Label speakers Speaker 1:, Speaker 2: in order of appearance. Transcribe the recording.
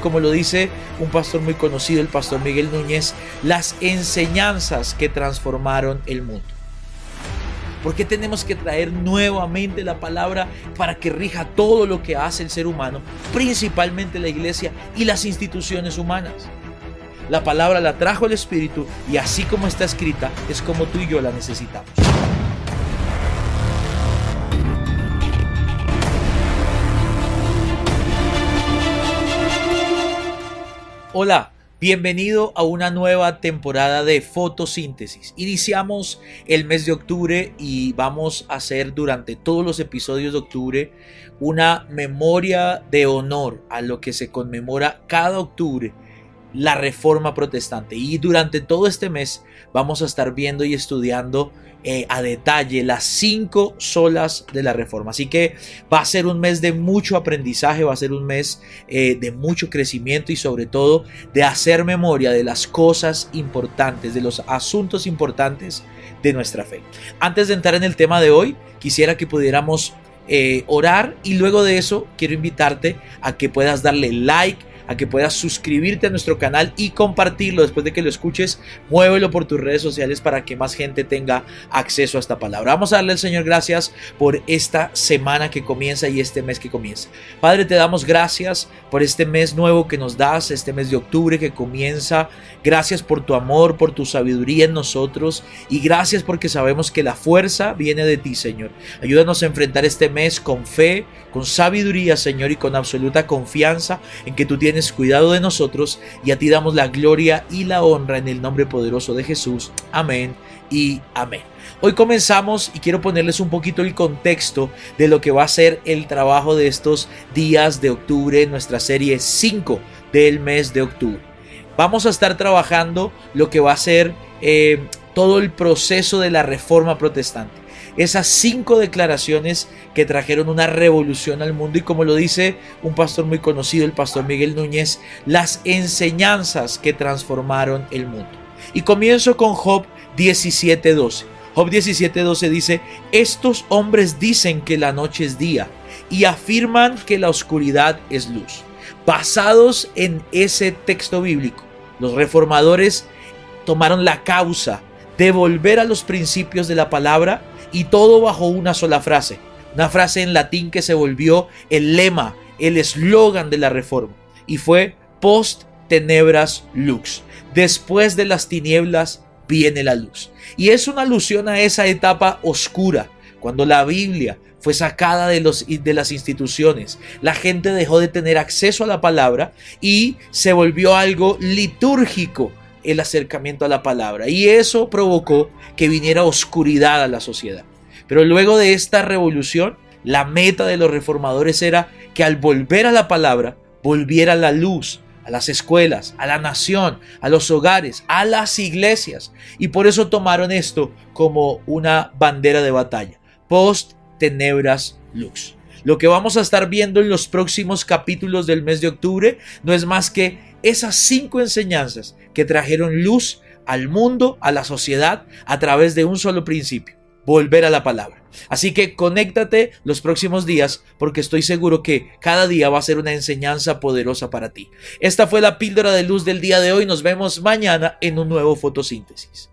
Speaker 1: como lo dice un pastor muy conocido, el pastor Miguel Núñez, las enseñanzas que transformaron el mundo. ¿Por qué tenemos que traer nuevamente la palabra para que rija todo lo que hace el ser humano, principalmente la iglesia y las instituciones humanas? La palabra la trajo el Espíritu y así como está escrita es como tú y yo la necesitamos. Hola, bienvenido a una nueva temporada de fotosíntesis. Iniciamos el mes de octubre y vamos a hacer durante todos los episodios de octubre una memoria de honor a lo que se conmemora cada octubre la reforma protestante. Y durante todo este mes vamos a estar viendo y estudiando eh, a detalle las cinco solas de la reforma. Así que va a ser un mes de mucho aprendizaje, va a ser un mes eh, de mucho crecimiento y sobre todo de hacer memoria de las cosas importantes, de los asuntos importantes de nuestra fe. Antes de entrar en el tema de hoy, quisiera que pudiéramos eh, orar y luego de eso quiero invitarte a que puedas darle like a que puedas suscribirte a nuestro canal y compartirlo después de que lo escuches. Muévelo por tus redes sociales para que más gente tenga acceso a esta palabra. Vamos a darle al Señor gracias por esta semana que comienza y este mes que comienza. Padre, te damos gracias por este mes nuevo que nos das, este mes de octubre que comienza. Gracias por tu amor, por tu sabiduría en nosotros y gracias porque sabemos que la fuerza viene de ti, Señor. Ayúdanos a enfrentar este mes con fe, con sabiduría, Señor, y con absoluta confianza en que tú tienes cuidado de nosotros y a ti damos la gloria y la honra en el nombre poderoso de Jesús. Amén y amén. Hoy comenzamos y quiero ponerles un poquito el contexto de lo que va a ser el trabajo de estos días de octubre en nuestra serie 5 del mes de octubre. Vamos a estar trabajando lo que va a ser eh, todo el proceso de la reforma protestante esas cinco declaraciones que trajeron una revolución al mundo y como lo dice un pastor muy conocido, el pastor Miguel Núñez, las enseñanzas que transformaron el mundo. Y comienzo con Job 17:12. Job 17:12 dice, estos hombres dicen que la noche es día y afirman que la oscuridad es luz. Basados en ese texto bíblico, los reformadores tomaron la causa de volver a los principios de la palabra y todo bajo una sola frase, una frase en latín que se volvió el lema, el eslogan de la reforma, y fue post tenebras lux. Después de las tinieblas viene la luz. Y es una alusión a esa etapa oscura, cuando la Biblia fue sacada de, los, de las instituciones. La gente dejó de tener acceso a la palabra y se volvió algo litúrgico el acercamiento a la palabra. Y eso provocó que viniera oscuridad a la sociedad. Pero luego de esta revolución, la meta de los reformadores era que al volver a la palabra, volviera la luz a las escuelas, a la nación, a los hogares, a las iglesias. Y por eso tomaron esto como una bandera de batalla. Post tenebras lux. Lo que vamos a estar viendo en los próximos capítulos del mes de octubre no es más que esas cinco enseñanzas que trajeron luz al mundo, a la sociedad, a través de un solo principio, volver a la palabra. Así que conéctate los próximos días porque estoy seguro que cada día va a ser una enseñanza poderosa para ti. Esta fue la píldora de luz del día de hoy. Nos vemos mañana en un nuevo fotosíntesis.